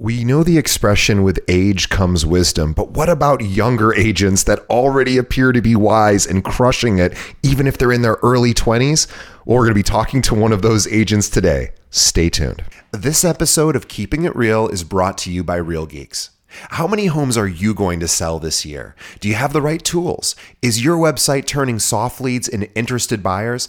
We know the expression with age comes wisdom, but what about younger agents that already appear to be wise and crushing it, even if they're in their early 20s? Well, we're going to be talking to one of those agents today. Stay tuned. This episode of Keeping It Real is brought to you by Real Geeks. How many homes are you going to sell this year? Do you have the right tools? Is your website turning soft leads into interested buyers?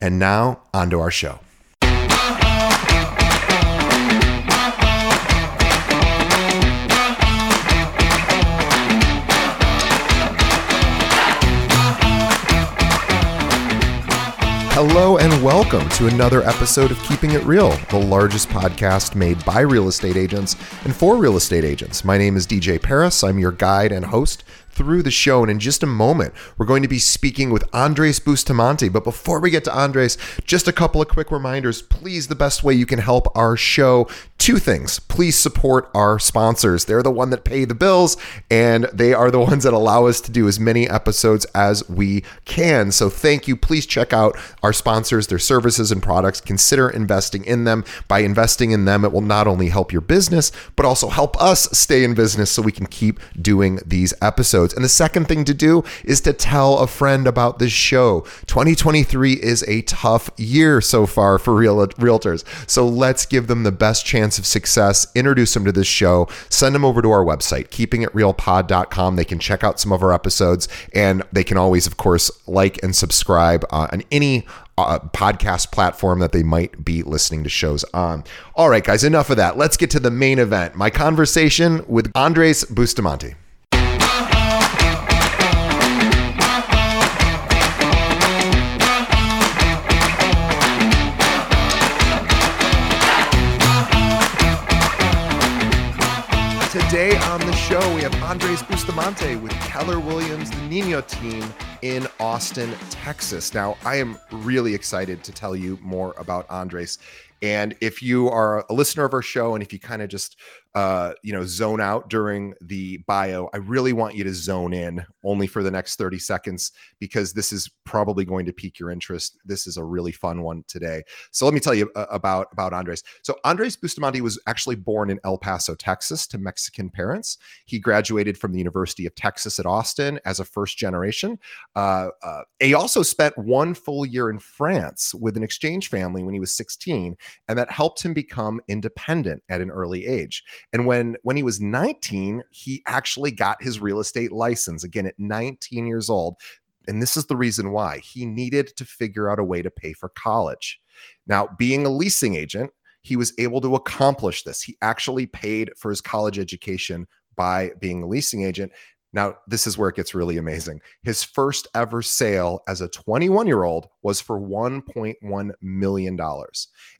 And now, on to our show. Hello and welcome to another episode of Keeping It Real, the largest podcast made by real estate agents and for real estate agents. My name is DJ Paris. I'm your guide and host through the show. And in just a moment, we're going to be speaking with Andres Bustamante. But before we get to Andres, just a couple of quick reminders. Please, the best way you can help our show two things. Please support our sponsors. They're the one that pay the bills and they are the ones that allow us to do as many episodes as we can. So thank you. Please check out our sponsors, their services and products. Consider investing in them. By investing in them, it will not only help your business, but also help us stay in business so we can keep doing these episodes episodes. And the second thing to do is to tell a friend about this show. 2023 is a tough year so far for real realtors. So let's give them the best chance of success. Introduce them to this show. Send them over to our website, keepingitrealpod.com. They can check out some of our episodes and they can always, of course, like and subscribe uh, on any uh, podcast platform that they might be listening to shows on. All right, guys, enough of that. Let's get to the main event my conversation with Andres Bustamante. Show, we have Andres Bustamante with Keller Williams, the Nino team in Austin, Texas. Now, I am really excited to tell you more about Andres. And if you are a listener of our show and if you kind of just uh, you know, zone out during the bio, I really want you to zone in only for the next 30 seconds because this is probably going to pique your interest. This is a really fun one today. So let me tell you uh, about about Andres. So Andres Bustamante was actually born in El Paso, Texas, to Mexican parents. He graduated from the University of Texas at Austin as a first generation. Uh, uh, he also spent one full year in France with an exchange family when he was 16, and that helped him become independent at an early age. And when when he was 19, he actually got his real estate license again at 19 years old. And this is the reason why he needed to figure out a way to pay for college. Now, being a leasing agent, he was able to accomplish this. He actually paid for his college education by being a leasing agent. Now, this is where it gets really amazing. His first ever sale as a 21 year old was for $1.1 million.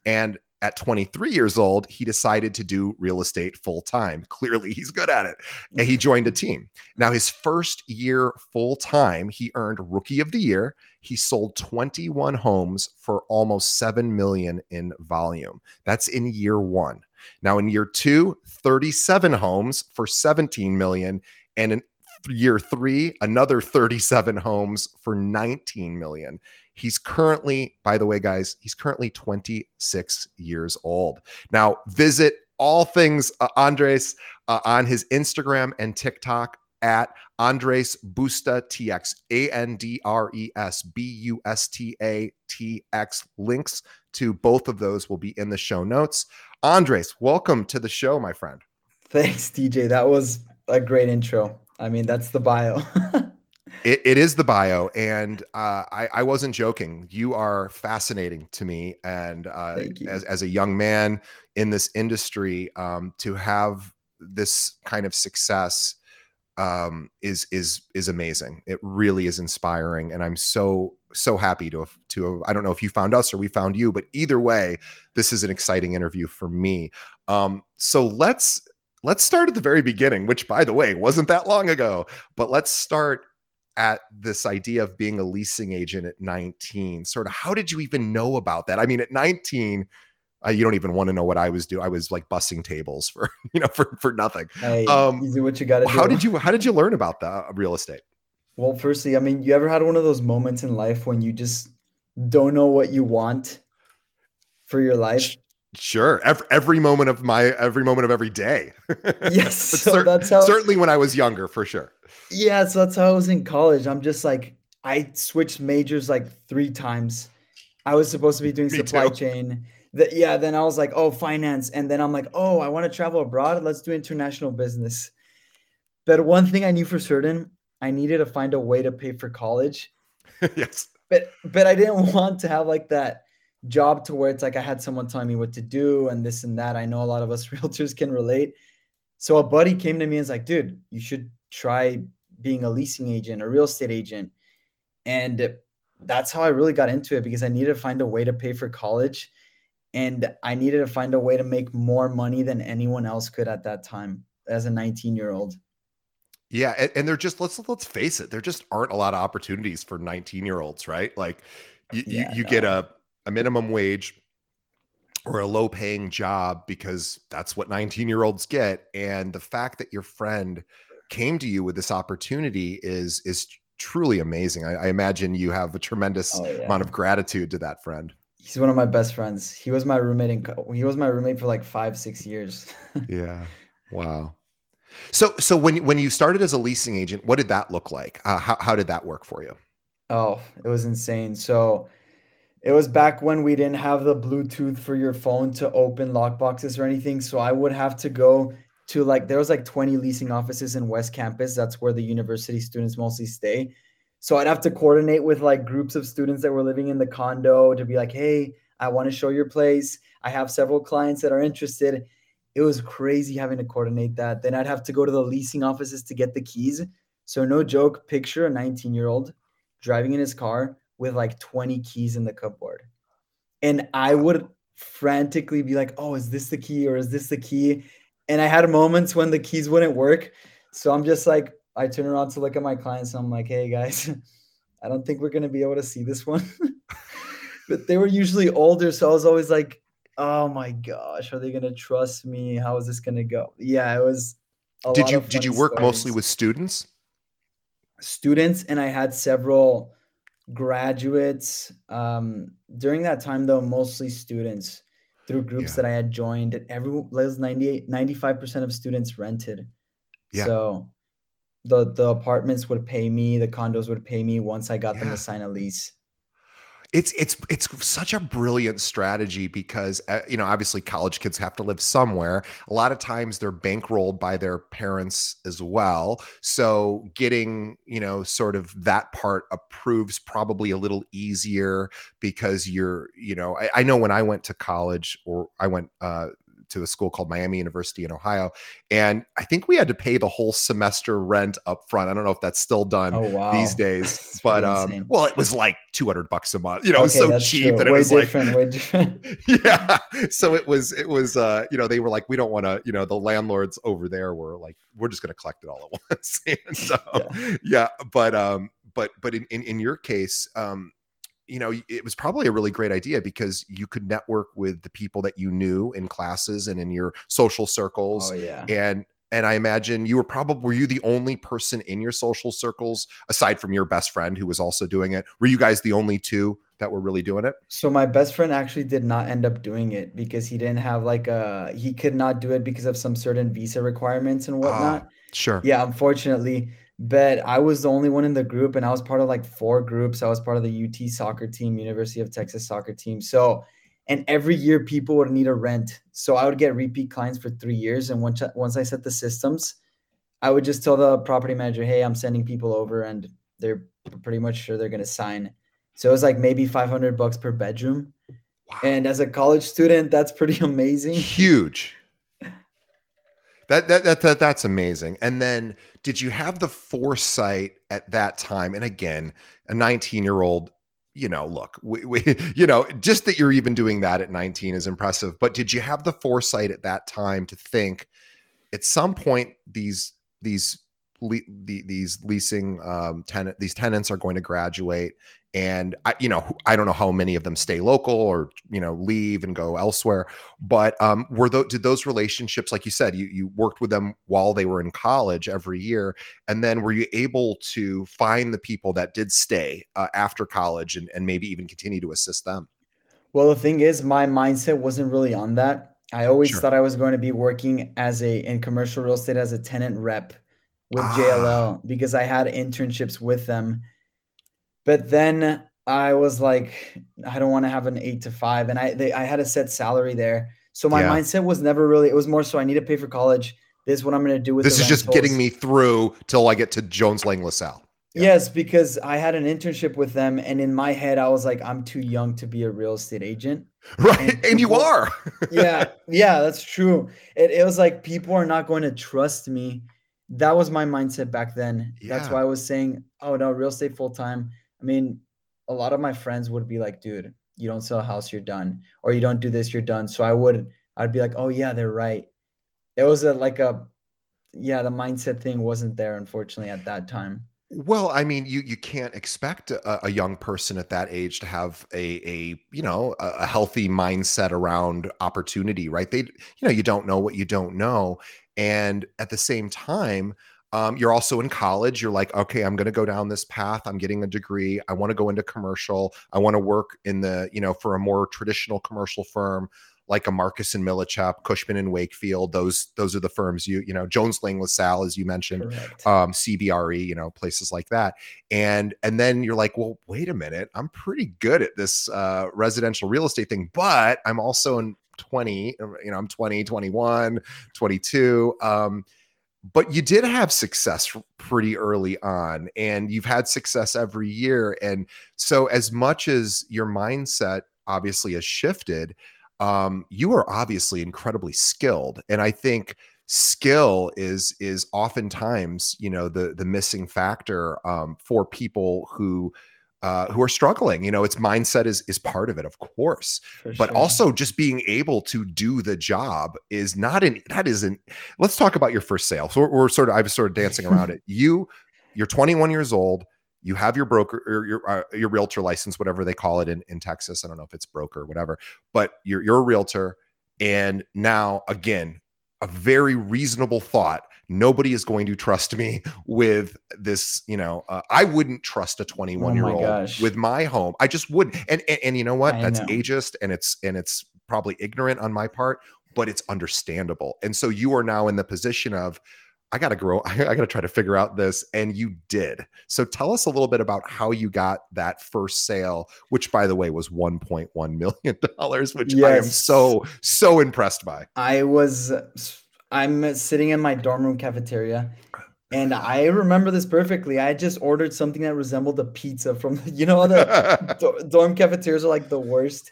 And at 23 years old, he decided to do real estate full time. Clearly, he's good at it. And he mm-hmm. joined a team. Now, his first year full time, he earned Rookie of the Year. He sold 21 homes for almost 7 million in volume. That's in year one. Now, in year two, 37 homes for 17 million. And in year three, another 37 homes for 19 million. He's currently, by the way, guys, he's currently 26 years old. Now, visit all things uh, Andres uh, on his Instagram and TikTok at Andres Busta TX, A N D R E S B U S T A T X. Links to both of those will be in the show notes. Andres, welcome to the show, my friend. Thanks, DJ. That was a great intro. I mean, that's the bio. it, it is the bio, and uh, I, I wasn't joking. You are fascinating to me, and uh, as as a young man in this industry, um, to have this kind of success um, is is is amazing. It really is inspiring, and I'm so so happy to have to have, I don't know if you found us or we found you, but either way, this is an exciting interview for me. Um, so let's let's start at the very beginning, which by the way wasn't that long ago. But let's start at this idea of being a leasing agent at 19. Sort of, how did you even know about that? I mean, at 19 uh, you don't even want to know what I was doing. I was like bussing tables for you know for for nothing. Hey, um, you do what you got to How did you How did you learn about the uh, real estate? Well, firstly, I mean, you ever had one of those moments in life when you just don't know what you want for your life? Sure. Every, every moment of my every moment of every day. Yes. so cer- that's how certainly when I was younger, for sure. Yeah, so that's how I was in college. I'm just like I switched majors like three times. I was supposed to be doing supply too. chain that yeah then i was like oh finance and then i'm like oh i want to travel abroad let's do international business but one thing i knew for certain i needed to find a way to pay for college yes but but i didn't want to have like that job to where it's like i had someone telling me what to do and this and that i know a lot of us realtors can relate so a buddy came to me and was like dude you should try being a leasing agent a real estate agent and that's how i really got into it because i needed to find a way to pay for college and I needed to find a way to make more money than anyone else could at that time as a 19 year old. Yeah, and, and they're just let's let's face it, there just aren't a lot of opportunities for 19 year olds, right? Like you, yeah, you, you no. get a, a minimum wage or a low paying job because that's what 19 year olds get. And the fact that your friend came to you with this opportunity is is truly amazing. I, I imagine you have a tremendous oh, yeah. amount of gratitude to that friend he's one of my best friends. He was my roommate in he was my roommate for like five six years. yeah. Wow. So so when when you started as a leasing agent, what did that look like? Uh, how how did that work for you? Oh, it was insane. So it was back when we didn't have the Bluetooth for your phone to open lockboxes or anything. So I would have to go to like there was like 20 leasing offices in West Campus. That's where the university students mostly stay. So I'd have to coordinate with like groups of students that were living in the condo to be like, hey, I want to show your place. I have several clients that are interested. It was crazy having to coordinate that. Then I'd have to go to the leasing offices to get the keys. So, no joke, picture a 19 year old driving in his car with like 20 keys in the cupboard. And I would frantically be like, oh, is this the key or is this the key? And I had moments when the keys wouldn't work. So I'm just like I turn around to look at my clients and I'm like, hey guys, I don't think we're gonna be able to see this one. but they were usually older, so I was always like, oh my gosh, are they gonna trust me? How is this gonna go? Yeah, it was. did you did you work stories. mostly with students? Students, and I had several graduates. Um, during that time, though, mostly students through groups yeah. that I had joined. Every was 98, 95% of students rented. Yeah. So the the apartments would pay me, the condos would pay me once I got yeah. them to sign a lease. It's it's it's such a brilliant strategy because uh, you know obviously college kids have to live somewhere. A lot of times they're bankrolled by their parents as well. So getting you know sort of that part approves probably a little easier because you're you know I, I know when I went to college or I went uh, to a school called Miami University in Ohio, and I think we had to pay the whole semester rent up front. I don't know if that's still done oh, wow. these days, but um, well, it was like two hundred bucks a month. You know, okay, so cheap true. that it way was different, like, way different. yeah. So it was, it was, uh, you know, they were like, we don't want to, you know, the landlords over there were like, we're just going to collect it all at once. and so, yeah. yeah, but um, but but in in, in your case, um, you know it was probably a really great idea because you could network with the people that you knew in classes and in your social circles oh, yeah. and and i imagine you were probably were you the only person in your social circles aside from your best friend who was also doing it? Were you guys the only two that were really doing it? So my best friend actually did not end up doing it because he didn't have like a he could not do it because of some certain visa requirements and whatnot. Ah, sure. Yeah unfortunately but I was the only one in the group, and I was part of like four groups. I was part of the UT soccer team, University of Texas soccer team. So, and every year people would need a rent. So I would get repeat clients for three years. And once once I set the systems, I would just tell the property manager, "Hey, I'm sending people over, and they're pretty much sure they're gonna sign. So it was like maybe 500 bucks per bedroom. Wow. And as a college student, that's pretty amazing. Huge. That, that that that that's amazing. And then did you have the foresight at that time? And again, a 19 year old, you know, look, we, we, you know, just that you're even doing that at 19 is impressive. But did you have the foresight at that time to think at some point these these le- the, these leasing um, tenant these tenants are going to graduate and I, you know i don't know how many of them stay local or you know leave and go elsewhere but um were those did those relationships like you said you you worked with them while they were in college every year and then were you able to find the people that did stay uh, after college and, and maybe even continue to assist them well the thing is my mindset wasn't really on that i always sure. thought i was going to be working as a in commercial real estate as a tenant rep with ah. jll because i had internships with them but then I was like, I don't want to have an eight to five, and I they, I had a set salary there, so my yeah. mindset was never really. It was more so I need to pay for college. This is what I'm going to do with. This is rentals. just getting me through till I get to Jones Lang LaSalle. Yeah. Yes, because I had an internship with them, and in my head, I was like, I'm too young to be a real estate agent. Right, and, and you are. yeah, yeah, that's true. It, it was like people are not going to trust me. That was my mindset back then. Yeah. That's why I was saying, oh no, real estate full time. I mean, a lot of my friends would be like, dude, you don't sell a house, you're done. Or you don't do this, you're done. So I would, I'd be like, oh yeah, they're right. It was a, like a, yeah, the mindset thing wasn't there, unfortunately, at that time. Well, I mean, you you can't expect a, a, young person at that age to have a a you know a, a, healthy mindset around opportunity, right? They you know you don't know what you don't know, and at the same time, um, you're also in college. You're like, okay, I'm going to go down this path. I'm getting a degree. I want to go into commercial. I want to work in the, you know, for a more traditional commercial firm like a Marcus and Millichap, Cushman and Wakefield. Those those are the firms you you know Jones Lang LaSalle as you mentioned, um, CBRE, you know places like that. And and then you're like, well, wait a minute, I'm pretty good at this uh, residential real estate thing, but I'm also in 20, you know, I'm 20, 21, 22. Um, but you did have success pretty early on and you've had success every year and so as much as your mindset obviously has shifted um, you are obviously incredibly skilled and i think skill is is oftentimes you know the the missing factor um, for people who uh, who are struggling. You know, its mindset is is part of it, of course, For but sure. also just being able to do the job is not an that isn't. Let's talk about your first sale. So we're, we're sort of I was sort of dancing around it. You you're 21 years old. You have your broker or your uh, your realtor license, whatever they call it in in Texas. I don't know if it's broker or whatever, but you're you're a realtor, and now again, a very reasonable thought nobody is going to trust me with this you know uh, i wouldn't trust a 21 year old with my home i just wouldn't and and, and you know what I that's know. ageist and it's and it's probably ignorant on my part but it's understandable and so you are now in the position of I got to grow. I, got to try to figure out this. And you did. So tell us a little bit about how you got that first sale, which by the way was $1.1 million, which yes. I am so, so impressed by. I was I'm sitting in my dorm room cafeteria, and I remember this perfectly. I just ordered something that resembled a pizza from you know the dorm cafeterias are like the worst.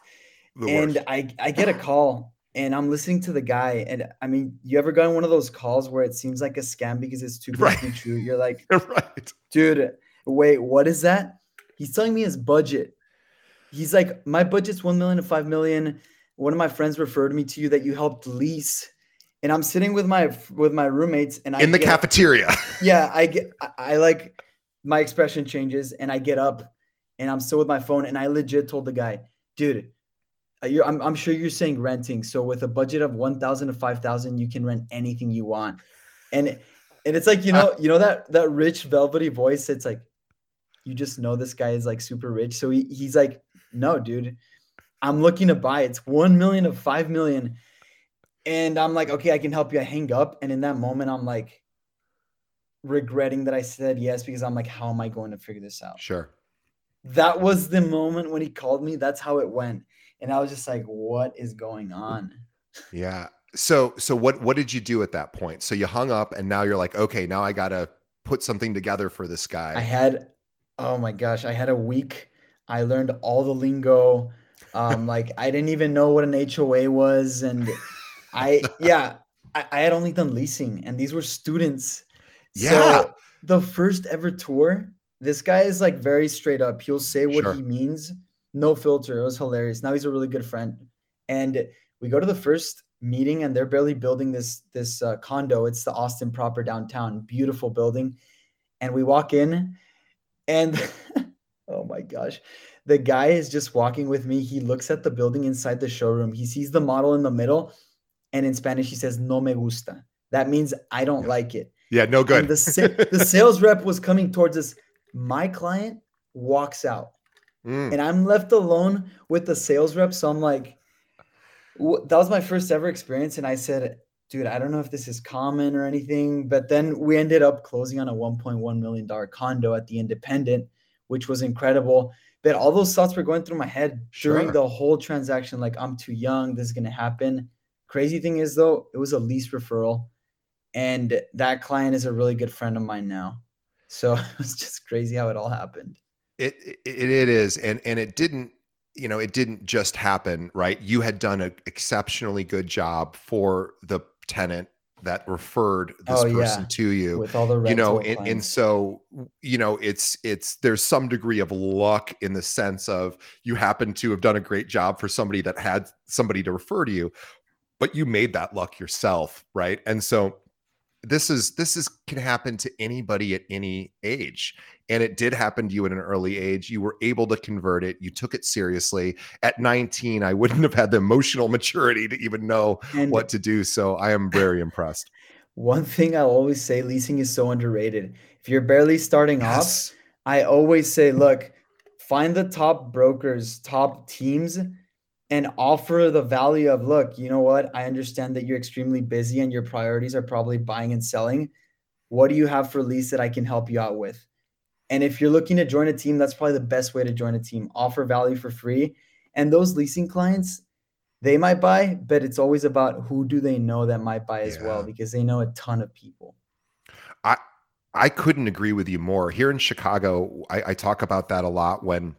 The and worst. I I get a call and I'm listening to the guy, and I mean, you ever gotten one of those calls where it seems like a scam because it's too good right. to be true? You're like, right, dude, wait, what is that? He's telling me his budget. He's like, my budget's one million to five million. One of my friends referred me to you that you helped lease and I'm sitting with my with my roommates and I in the get, cafeteria. yeah, I get I, I like my expression changes and I get up and I'm still with my phone and I legit told the guy, dude, uh, I'm, I'm sure you're saying renting. So with a budget of 1,000 to 5,000, you can rent anything you want. And, and it's like, you know, you know, that, that rich velvety voice. It's like, you just know this guy is like super rich. So he, he's like, no, dude, I'm looking to buy. It's 1 million of 5 million. And I'm like, okay, I can help you. I hang up. And in that moment, I'm like regretting that I said yes because I'm like, how am I going to figure this out? Sure. That was the moment when he called me. That's how it went. And I was just like, what is going on? Yeah. So so what what did you do at that point? So you hung up and now you're like, okay, now I gotta put something together for this guy. I had Oh my gosh, I had a week. I learned all the lingo. Um, like I didn't even know what an HOA was, and I yeah, I, I had only done leasing, and these were students. Yeah. So the first ever tour, this guy is like very straight up. He'll say what Sure. he means, no filter. It was hilarious. Now he's a really good friend, and we go to the first meeting, and they're barely building this this uh, condo. It's the Austin proper downtown, beautiful building, and we walk in, and oh my gosh, the guy is just walking with me. He looks at the building inside the showroom. He sees the model in the middle, and in Spanish he says "No me gusta." That means I don't Yeah. like it. Yeah, no good. And the sa- the sales rep was coming towards us. My client walks out, Mm, and I'm left alone with the sales rep. So I'm like, that was my first ever experience, and I said, "Dude, I don't know if this is common or anything." But then we ended up closing on a 1.1 million dollar condo at the Independent, which was incredible. But all those thoughts were going through my head during Sure. the whole transaction. Like, I'm too young. This is gonna happen. Crazy thing is, though, it was a lease referral, and that client is a really good friend of mine now. So it was just crazy how it all happened. It, it it is, and and it didn't. You know, it didn't just happen, right? You had done an exceptionally good job for the tenant that referred this Oh, person yeah. to you. with all the you know, and, and so you know, it's it's there's some degree of luck in the sense of you happen to have done a great job for somebody that had somebody to refer to you, but you made that luck yourself, right? And so this is this is can happen to anybody at any age. And it did happen to you at an early age. You were able to convert it. You took it seriously. At 19 i wouldn't have had the emotional maturity to even know and what to do. So i am very impressed. One thing I always say, leasing is so underrated. If you're barely starting off, I always say, look, find the top brokers, top teams, and offer the value of, look, you know what? I understand that you're extremely busy and your priorities are probably buying and selling. What do you have for lease that I can help you out with? And if you're looking to join a team, that's probably the best way to join a team. Offer value for free. And those leasing clients, they might buy, but it's always about who do they know that might buy as well because they know a ton of people. I I couldn't agree with you more. Here in Chicago, I, I talk about that a lot when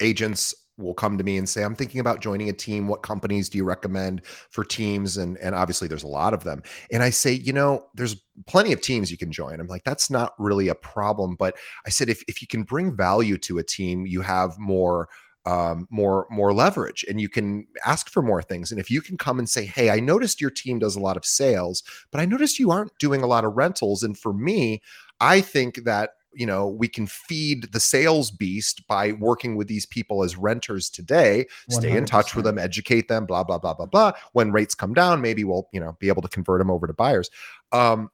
agents will come to me and say, I'm thinking about joining a team. What companies do you recommend for teams? And, and obviously there's a lot of them. And I say, you know, there's plenty of teams you can join. I'm like, that's not really a problem. But I said, if, if you can bring value to a team, you have more um, more more leverage and you can ask for more things and if you can come and say hey i noticed your team does a lot of sales but i noticed you aren't doing a lot of rentals and for me i think that you know we can feed the sales beast by working with these people as renters today stay in touch with them educate them blah blah blah blah blah when rates come down maybe we'll you know be able to convert them over to buyers um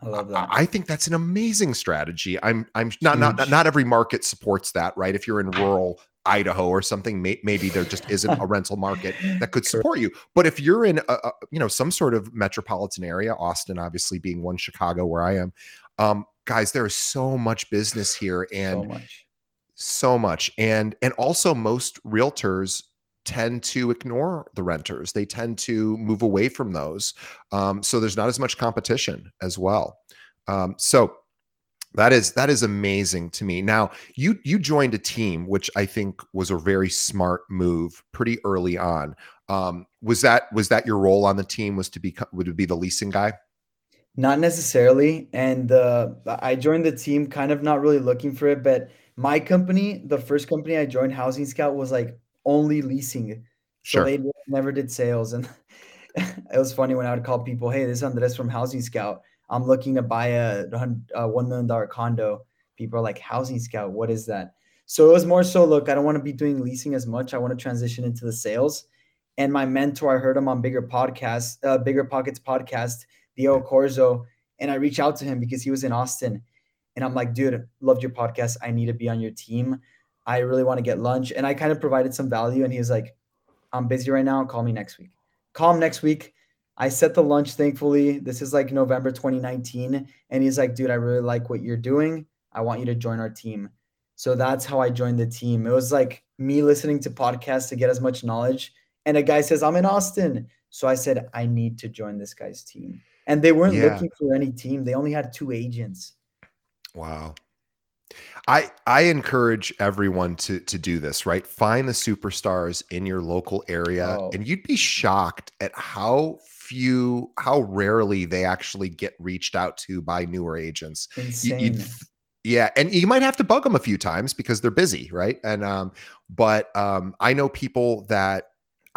I love that. I think that's an amazing strategy. I'm I'm not not Huge. not every market supports that, right? If you're in rural Idaho or something, may, maybe there just isn't a rental market that could support you. But if you're in a, a you know some sort of metropolitan area, Austin obviously being one, Chicago where I am, um, guys, there is so much business here and so much. so much. And and also most realtors tend to ignore the renters. They tend to move away from those. Um, so there's not as much competition as well. Um, so that is that is amazing to me. Now you you joined a team which i think was a very smart move pretty early on. Um, was that was that your role on the team was to be would it be the leasing guy Not necessarily. And uh, I joined the team kind of not really looking for it, but my company, the first company I joined, Housing Scout, was like only leasing. So sure they never did sales. And it was funny when I would call people, hey, this is Andres from Housing Scout. I'm looking to buy a, a $1 million condo. People are like, Housing Scout, what is that? So it was more so, look, I don't want to be doing leasing as much. I want to transition into the sales. And my mentor, I heard him on Bigger Podcast, uh, Bigger Pockets podcast, Dio Corzo, and I reached out to him because he was in Austin. And I'm like, dude, loved your podcast. I need to be on your team. I really want to get lunch. And I kind of provided some value. And he was like, I'm busy right now. Call me next week. Call him next week. I set the lunch, thankfully. This is like November 2019. And he's like, dude, I really like what you're doing. I want you to join our team. So that's how I joined the team. It was like me listening to podcasts to get as much knowledge. And a guy says, I'm in Austin. So I said, I need to join this guy's team. And they weren't Yeah. looking for any team. They only had two agents. wow I I encourage everyone to to do this, right? Find the superstars in your local area Oh, and you'd be shocked at how few how rarely they actually get reached out to by newer agents. You, insane. th- yeah, and you might have to bug them a few times because they're busy, right? And um but um I know people that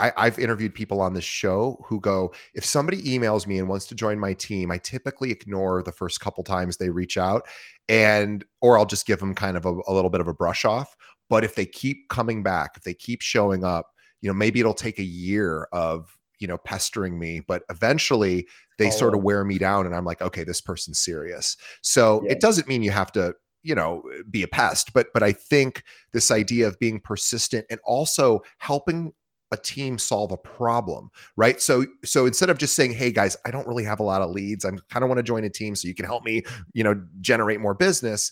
I, I've interviewed people on this show who go, if somebody emails me and wants to join my team, I typically ignore the first couple times they reach out and or I'll just give them kind of a, a little bit of a brush off. But if they keep coming back, if they keep showing up, you know, maybe it'll take a year of you know pestering me, but eventually they oh, sort of wear me down, and I'm like, okay, this person's serious. So Yeah. it doesn't mean you have to you know be a pest, but but I think this idea of being persistent and also helping a team solve a problem right? So so instead of just saying hey guys i don't really have a lot of leads. I'm kind of want to join a team so you can help me you know generate more business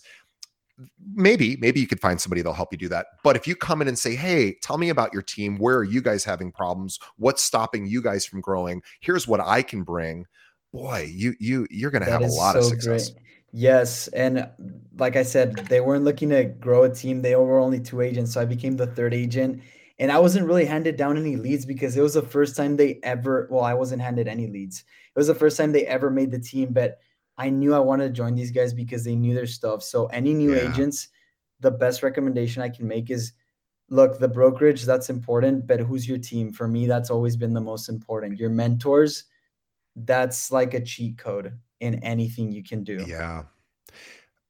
maybe maybe you could find somebody that'll help you do that. But if you come in and say hey tell me about your team. Where are you guys having problems? What's stopping you guys from growing? Here's what i can bring. Boy you you you're going to have a lot of success. great. Yes, and like I said, they weren't looking to grow a team. They were only two agents, so I became the third agent. And I wasn't really handed down any leads because it was the first time they ever, well, I wasn't handed any leads. It was the first time they ever made the team, but I knew I wanted to join these guys because they knew their stuff. So any new Yeah. agents, the best recommendation I can make is look, the brokerage, that's important, but who's your team? For me, that's always been the most important. Your mentors, that's like a cheat code in anything you can do. Yeah.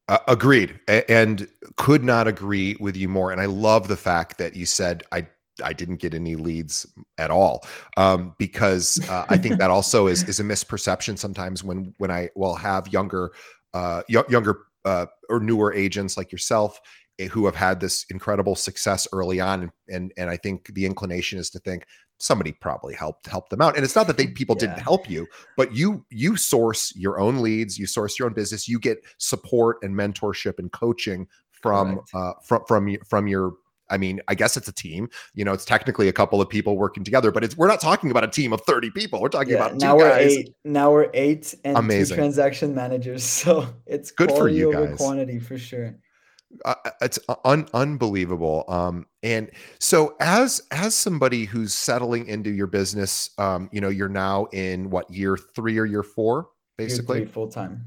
Uh, agreed. A- and could not agree with you more. And I love the fact that you said I I didn't get any leads at all um, because uh, I think that also is is a misperception sometimes when when I will have younger uh, y- younger uh, or newer agents like yourself eh, who have had this incredible success early on and and I think the inclination is to think somebody probably helped help them out and it's not that they people didn't help you but you you source your own leads you source your own business you get support and mentorship and coaching from Correct. uh from from from your I mean, I guess it's a team. You know, it's technically a couple of people working together, but it's we're not talking about a team of 30 people. We're talking Yeah, about two now we're guys. eight. Now we're eight and Amazing. two transaction managers. So it's Good for you guys. quantity for sure. uh, it's un- unbelievable um and so as as somebody who's settling into your business um you know you're now in what year 3 or year 4 basically full time.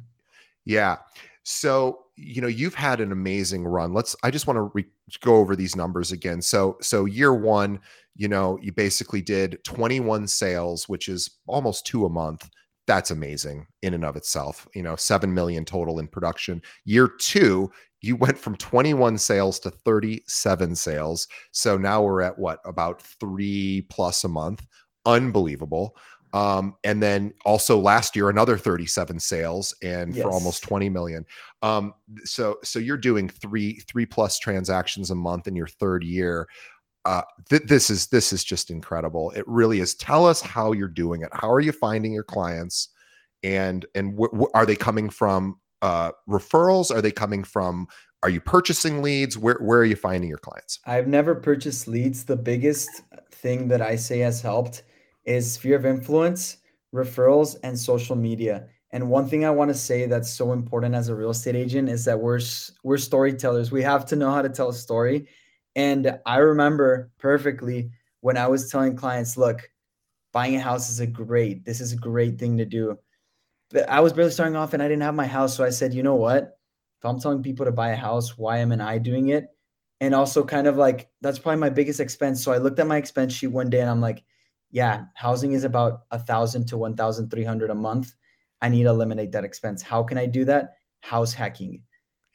yeah so you know you've had an amazing run let's i just want to re- go over these numbers again. So so year 1 you know you basically did 21 sales which is almost 2 a month. That's amazing in and of itself you know 7 million total in production. Year 2 you went from 21 sales to 37 sales. So now we're at what about 3 plus a month. Unbelievable um, and then also last year another 37 sales and for almost 20 million. Um, so so you're doing three three plus transactions a month in your third year. Uh, th- this is this is just incredible. It really is. Tell us how you're doing it. How are you finding your clients? And and wh- wh- are they coming from uh, referrals? Are they coming from are you purchasing leads? Where where are you finding your clients? I've never purchased leads. The biggest thing that I say has helped is sphere of influence, referrals, and social media. And one thing I want to say that's so important as a real estate agent is that we're we're storytellers. We have to know how to tell a story. And I remember perfectly when I was telling clients, look, buying a house is a great, this is a great thing to do. But I was barely starting off and I didn't have my house. So I said, you know what? If I'm telling people to buy a house, why am I doing it? And also kind of like that's probably my biggest expense. So I looked at my expense sheet one day and I'm like, yeah, housing is about a thousand to one thousand three hundred a month. I need to eliminate that expense. How can I do that? House hacking.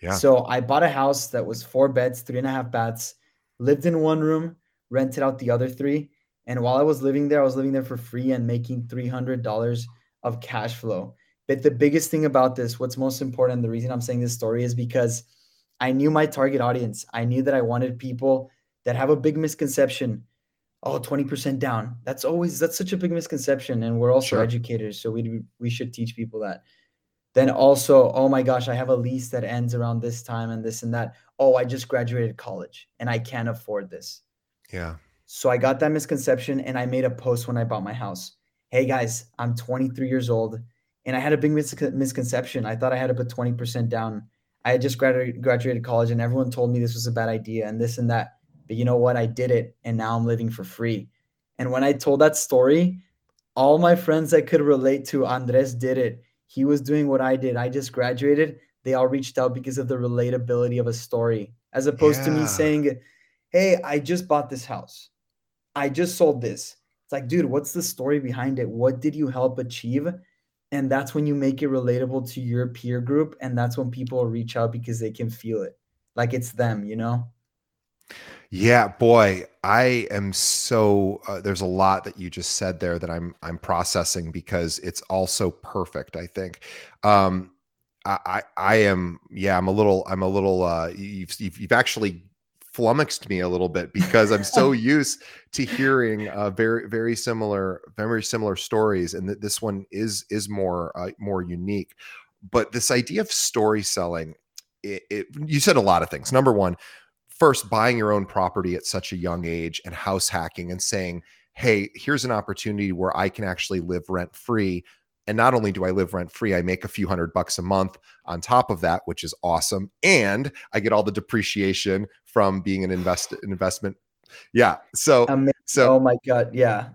Yeah. So I bought a house that was four beds, three and a half baths, lived in one room, rented out the other three. And while I was living there, I was living there for free and making $300 of cash flow. But the biggest thing about this, what's most important, the reason I'm saying this story is because I knew my target audience. I knew that I wanted people that have a big misconception. Oh, 20% down. That's always that's such a big misconception. And we're also Sure. educators, so we we should teach people that. Then also, oh my gosh, I have a lease that ends around this time and this and that. Oh, I just graduated college and I can't afford this. yeah So I got that misconception and I made a post when I bought my house. Hey guys, I'm 23 years old and I had a big mis- misconception. I thought I had to put 20% down. I had just graduated graduated college and everyone told me this was a bad idea and this and that. But you know what? I did it and now I'm living for free. And when I told that story, all my friends that could relate to Andres did it. He was doing what I did. I just graduated. They all reached out because of the relatability of a story, as opposed yeah. to me saying, Hey, I just bought this house. I just sold this. It's like, dude, what's the story behind it? What did you help achieve? And that's when you make it relatable to your peer group. And that's when people reach out because they can feel it like it's them, you know? Yeah, boy, I am so uh, there's a lot that you just said there that I'm I'm processing because it's also perfect, I think. Um I I, I am yeah, I'm a little I'm a little uh you've you've, you've actually flummoxed me a little bit because I'm so used to hearing uh, very very similar very similar stories, and that this one is is more uh, more unique. But this idea of story selling, it, it, you said a lot of things. Number one, first buying your own property at such a young age and house hacking and saying, "Hey, here's an opportunity where I can actually live rent free." And not only do I live rent free, I make a few hundred bucks a month on top of that, which is awesome. And I get all the depreciation from being an invest an investment. Yeah. So Amazing. so oh my god, yeah.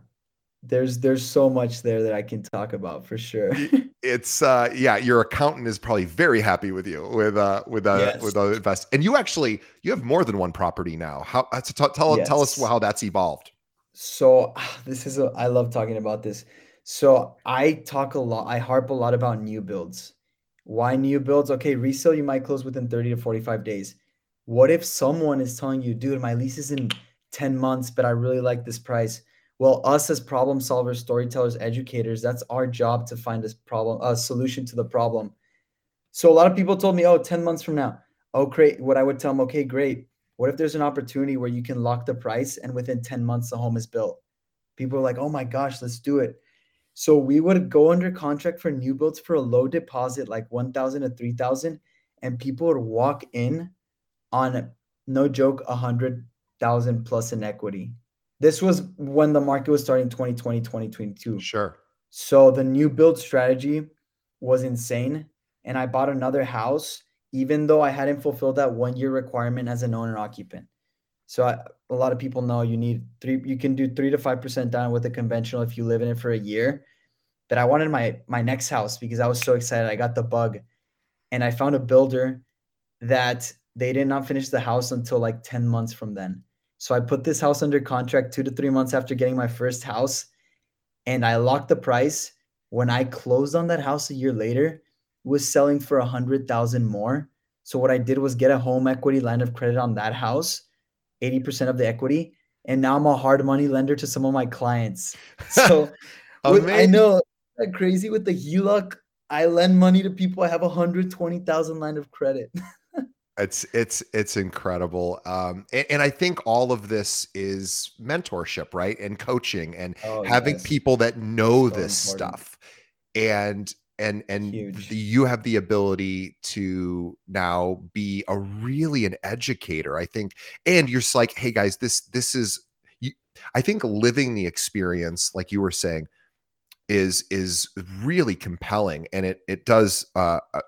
There's there's so much there that I can talk about for sure. it's uh yeah, your accountant is probably very happy with you with uh with uh yes. with uh invest. And you actually you have more than one property now. How uh, to t- tell yes. tell us how that's evolved. So this is a, I love talking about this. So I talk a lot, I harp a lot about new builds. Why new builds? Okay, resale you might close within 30 to 45 days. What if someone is telling you, dude, my lease is in 10 months, but I really like this price? Well, us as problem solvers, storytellers, educators, that's our job to find this problem, a solution to the problem. So a lot of people told me, oh, 10 months from now. Oh, great. What I would tell them, okay, great. What if there's an opportunity where you can lock the price and within 10 months the home is built? People are like, oh my gosh, let's do it. So we would go under contract for new builds for a low deposit, like 1,000 to 3,000, and people would walk in on no joke, a hundred thousand plus in equity. This was when the market was starting 2020, 2022. Sure. So the new build strategy was insane. And I bought another house, even though I hadn't fulfilled that one year requirement as an owner occupant. So I, a lot of people know you need three. You can do three to five percent down with a conventional if you live in it for a year. But I wanted my my next house because I was so excited. I got the bug, and I found a builder that they did not finish the house until like ten months from then. So I put this house under contract two to three months after getting my first house, and I locked the price. When I closed on that house a year later, was selling for a hundred thousand more. So what I did was get a home equity line of credit on that house 80% of the equity. And now I'm a hard money lender to some of my clients. So with, I know that crazy with the HELOC. I lend money to people. I have a 120,000 line of credit. it's it's it's incredible. Um and, and, i think all of this is mentorship right? And coaching and oh, having yes. people that know so this important. stuff. And and and the, you have the ability to now be a really an educator i think. And you're just like hey guys this this is you, i think living the experience like you were saying is is really compelling. And it it does uh, uh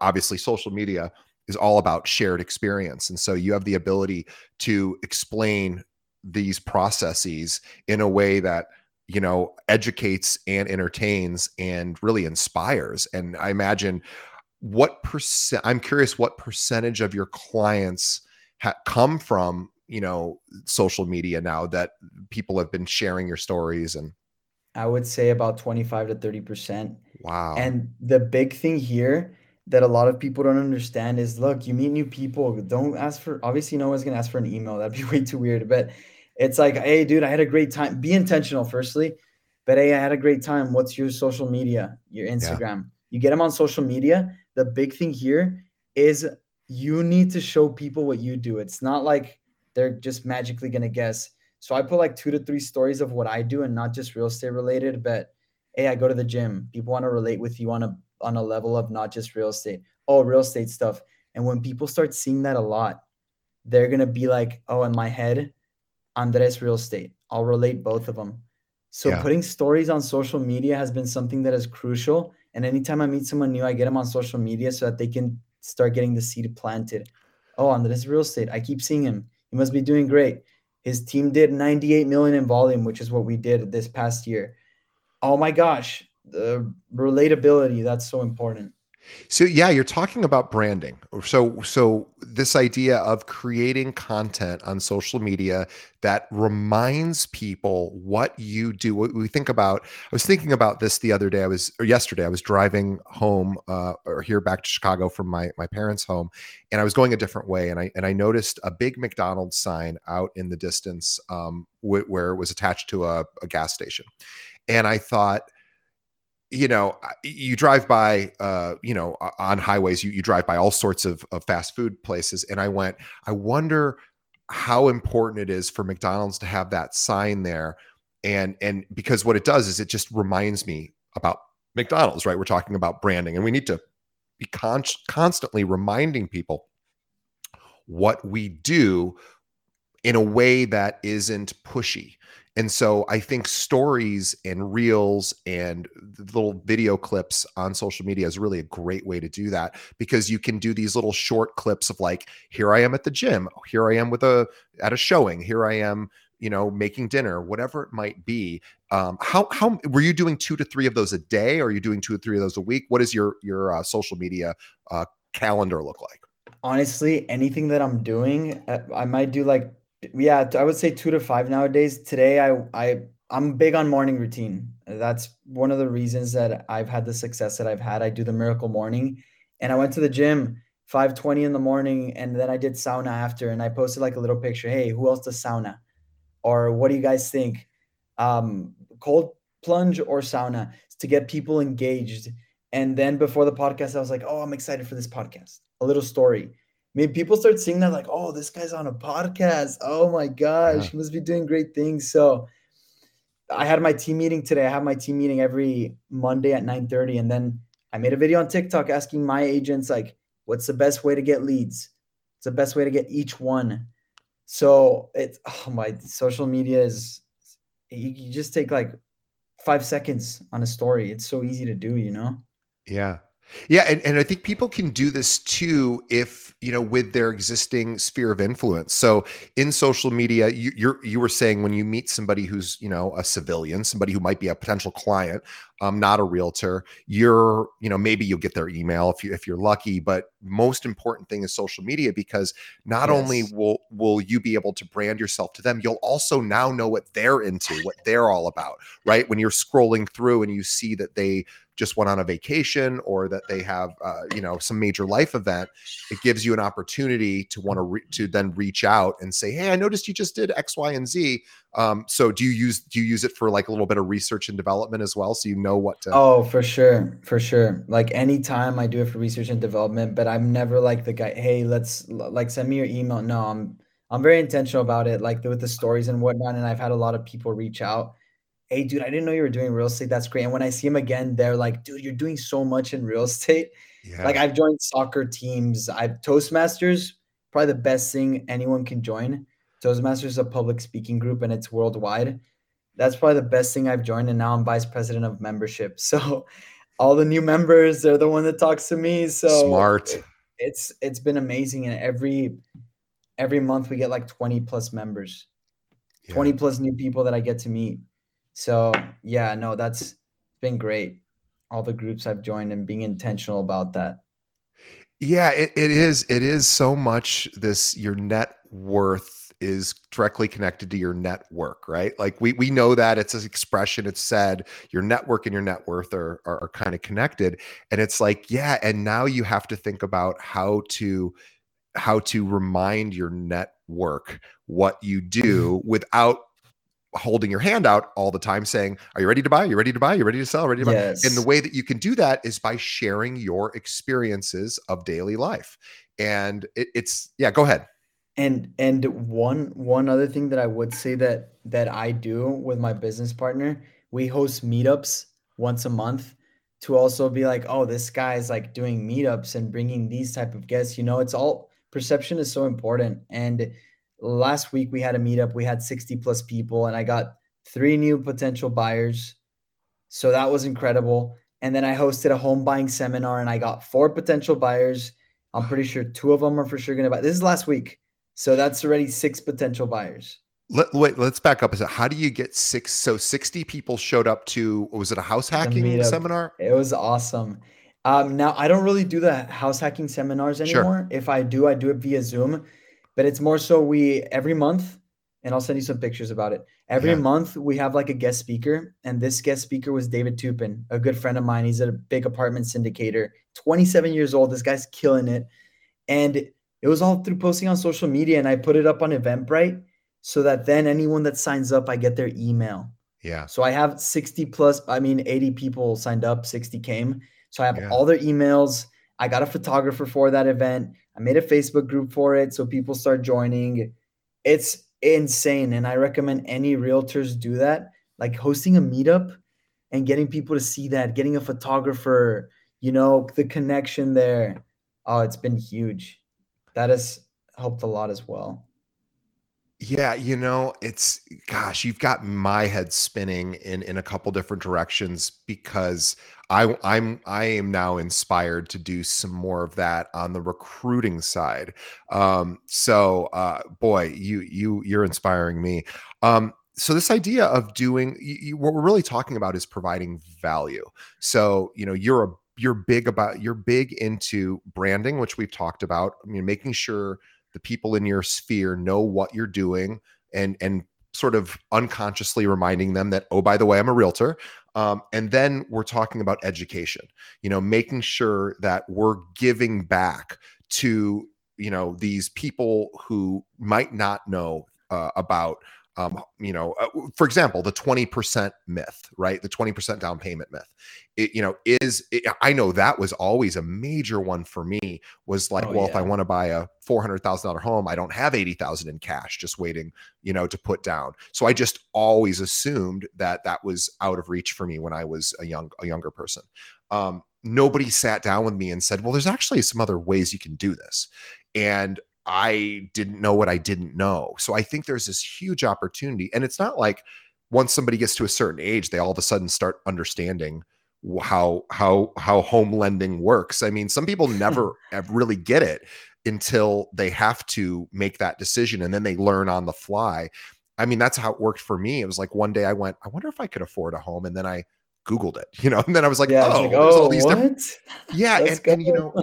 obviously social media is all about shared experience. And so you have the ability to explain these processes in a way that you know educates and entertains and really inspires. And i imagine what percent i'm curious what percentage of your clients ha- come from you know social media now that people have been sharing your stories and i would say about 25 to 30 percent. Wow. And the big thing here that a lot of people don't understand is look you meet new people don't ask for obviously no one's going to ask for an email that'd be way too weird but it's like, hey, dude, I had a great time. Be intentional, firstly. But hey, I had a great time. What's your social media? Your Instagram. Yeah. You get them on social media. The big thing here is you need to show people what you do. It's not like they're just magically gonna guess. So I put like two to three stories of what I do and not just real estate related, but hey, I go to the gym. People want to relate with you on a on a level of not just real estate. Oh, real estate stuff. And when people start seeing that a lot, they're gonna be like, oh, in my head, Andres Real Estate. I'll relate both of them. So yeah. putting stories on social media has been something that is crucial. And anytime I meet someone new, I get them on social media so that they can start getting the seed planted. Oh, Andres Real Estate. I keep seeing him. He must be doing great. His team did 98 million in volume, which is what we did this past year. Oh my gosh, the relatability, that's so important. So yeah, you're talking about branding. So so this idea of creating content on social media that reminds people what you do. What we think about. I was thinking about this the other day. I was or yesterday. I was driving home uh, or here back to Chicago from my my parents' home, and I was going a different way, and I and I noticed a big McDonald's sign out in the distance um, wh- where it was attached to a, a gas station, and I thought you know, you drive by, uh, you know, on highways, you, you drive by all sorts of, of fast food places. And I went, I wonder how important it is for McDonald's to have that sign there. And, and because what it does is it just reminds me about McDonald's, right? We're talking about branding and we need to be con- constantly reminding people what we do in a way that isn't pushy and so I think stories and reels and little video clips on social media is really a great way to do that because you can do these little short clips of like, here I am at the gym, here I am with a at a showing, here I am, you know, making dinner, whatever it might be. Um, how how were you doing two to three of those a day? Or are you doing two or three of those a week? What does your your uh, social media uh, calendar look like? Honestly, anything that I'm doing, uh, I might do like yeah, I would say two to five nowadays. Today, I I I'm big on morning routine. That's one of the reasons that I've had the success that I've had. I do the miracle morning, and I went to the gym 5:20 in the morning, and then I did sauna after, and I posted like a little picture. Hey, who else does sauna? Or what do you guys think? Um, cold plunge or sauna to get people engaged. And then before the podcast, I was like, oh, I'm excited for this podcast. A little story made people start seeing that like, oh, this guy's on a podcast. Oh my gosh, yeah. he must be doing great things. So I had my team meeting today. I have my team meeting every Monday at 9 30. And then I made a video on TikTok asking my agents, like, what's the best way to get leads? It's the best way to get each one. So it's oh my social media is you, you just take like five seconds on a story. It's so easy to do, you know? Yeah. Yeah, and, and I think people can do this too if you know with their existing sphere of influence. So in social media, you you're, you were saying when you meet somebody who's you know a civilian, somebody who might be a potential client, um, not a realtor, you're you know maybe you'll get their email if you if you're lucky. But most important thing is social media because not yes. only will will you be able to brand yourself to them, you'll also now know what they're into, what they're all about, right? When you're scrolling through and you see that they just went on a vacation or that they have uh, you know some major life event it gives you an opportunity to want to re- to then reach out and say hey i noticed you just did x y and z. Um, so do you use do you use it for like a little bit of research and development as well so you know what to oh for sure for sure. Like anytime i do it for research and development but i'm never like the guy hey let's like send me your email. No i'm i'm very intentional about it like with the stories and whatnot and i've had a lot of people reach out hey, dude, I didn't know you were doing real estate. That's great. And when I see him again, they're like, dude, you're doing so much in real estate. Yeah. Like I've joined soccer teams. I've Toastmasters, probably the best thing anyone can join. Toastmasters is a public speaking group and it's worldwide. That's probably the best thing I've joined. And now I'm vice president of membership. So all the new members, they're the one that talks to me. So smart. It's it's been amazing. And every every month we get like 20 plus members, yeah. 20 plus new people that I get to meet. So yeah, no, that's been great. All the groups I've joined and being intentional about that. Yeah, it, it is. It is so much this your net worth is directly connected to your network, right? Like we we know that it's an expression, it's said your network and your net worth are, are, are kind of connected. And it's like, yeah, and now you have to think about how to how to remind your network what you do mm-hmm. without holding your hand out all the time saying are you ready to buy? You ready to buy? You ready to sell? Ready to buy? Yes. and the way that you can do that is by sharing your experiences of daily life. And it, it's yeah go ahead. And and one one other thing that i would say that that i do with my business partner we host meetups once a month to also be like oh this guy is like doing meetups and bringing these type of guests. You know it's all perception is so important. And last week we had a meetup we had 60 plus people and i got three new potential buyers so that was incredible and then i hosted a home buying seminar and i got four potential buyers I'm pretty sure two of them are for sure going to buy. This is last week. So that's already six potential buyers. Let, wait, let's back up. Is it how do you get six? So 60 people showed up to, was it a house hacking seminar? It was awesome. Um, now I don't really do the house hacking seminars anymore. Sure. If I do, I do it via Zoom, but it's more so we every month, and I'll send you some pictures about it. Every yeah. month we have like a guest speaker, and this guest speaker was David Tupin, a good friend of mine. He's a big apartment syndicator, 27 years old. This guy's killing it, and it was all through posting on social media, and I put it up on Eventbrite so that then anyone that signs up, I get their email. Yeah. So I have 60 plus, I mean, 80 people signed up, 60 came. So I have yeah. all their emails. I got a photographer for that event. I made a Facebook group for it so people start joining. It's insane. And I recommend any realtors do that, like hosting a meetup and getting people to see that, getting a photographer, you know, the connection there. Oh, it's been huge. That has helped a lot as well. Yeah, you know, it's gosh, you've got my head spinning in in a couple different directions because I I'm I am now inspired to do some more of that on the recruiting side. Um, so uh, boy, you you you're inspiring me. Um, so this idea of doing you, what we're really talking about is providing value. So you know, you're a you're big about you're big into branding, which we've talked about. I mean, making sure the people in your sphere know what you're doing and and sort of unconsciously reminding them that oh by the way i'm a realtor. Um, and then we're talking about education you know making sure that we're giving back to you know these people who might not know uh, about um, you know, uh, for example, the 20% myth, right? The 20% down payment myth. It, you know, is it, I know that was always a major one for me was like, oh, well, yeah. if I want to buy a $400,000 home, I don't have 80,000 in cash just waiting, you know, to put down. So I just always assumed that that was out of reach for me when I was a young, a younger person. Um, nobody sat down with me and said, well, there's actually some other ways you can do this. And I didn't know what I didn't know. So I think there's this huge opportunity. And it's not like once somebody gets to a certain age, they all of a sudden start understanding how how how home lending works. I mean, some people never really get it until they have to make that decision and then they learn on the fly. I mean, that's how it worked for me. It was like one day I went, I wonder if I could afford a home. And then I Googled it, you know, and then I was like, yeah, oh, like, oh, all these what? different. Yeah. and, and, you know,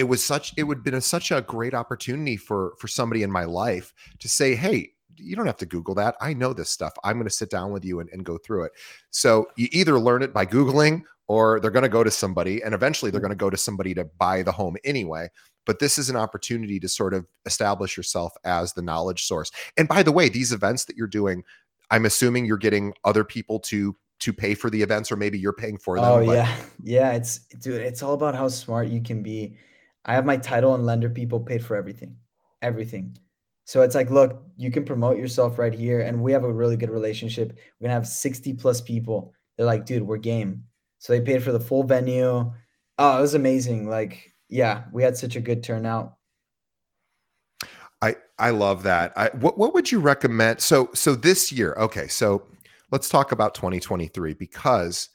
it was such it would have been a, such a great opportunity for for somebody in my life to say hey you don't have to google that. I know this stuff. I'm going to sit down with you and, and go through it. So you either learn it by googling or they're going to go to somebody and eventually they're mm-hmm. going to go to somebody to buy the home anyway. But this is an opportunity to sort of establish yourself as the knowledge source. And by the way these events that you're doing i'm assuming you're getting other people to to pay for the events or maybe you're paying for them oh but- yeah. Yeah it's dude it's all about how smart you can be I have my title and lender people paid for everything, everything. So it's like, look, you can promote yourself right here. And we have a really good relationship. We're going to have 60 plus people. They're like, dude, we're game. So they paid for the full venue. Oh, it was amazing. Like, yeah, we had such a good turnout. I I love that. I what what would you recommend? So so this year, okay, so let's talk about 2023 because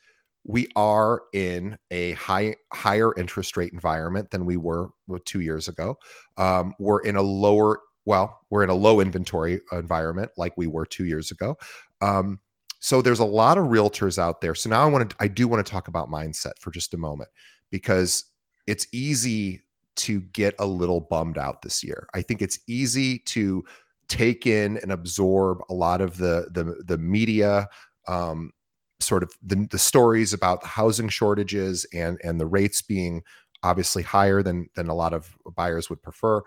we are in a high higher interest rate environment than we were two years ago. Um, we're in a lower well, we're in a low inventory environment like we were two years ago. Um, so there's a lot of realtors out there. So now I want to I do want to talk about mindset for just a moment because it's easy to get a little bummed out this year. I think it's easy to take in and absorb a lot of the the the media um, sort of the, the stories about the housing shortages and and the rates being obviously higher than than a lot of buyers would prefer.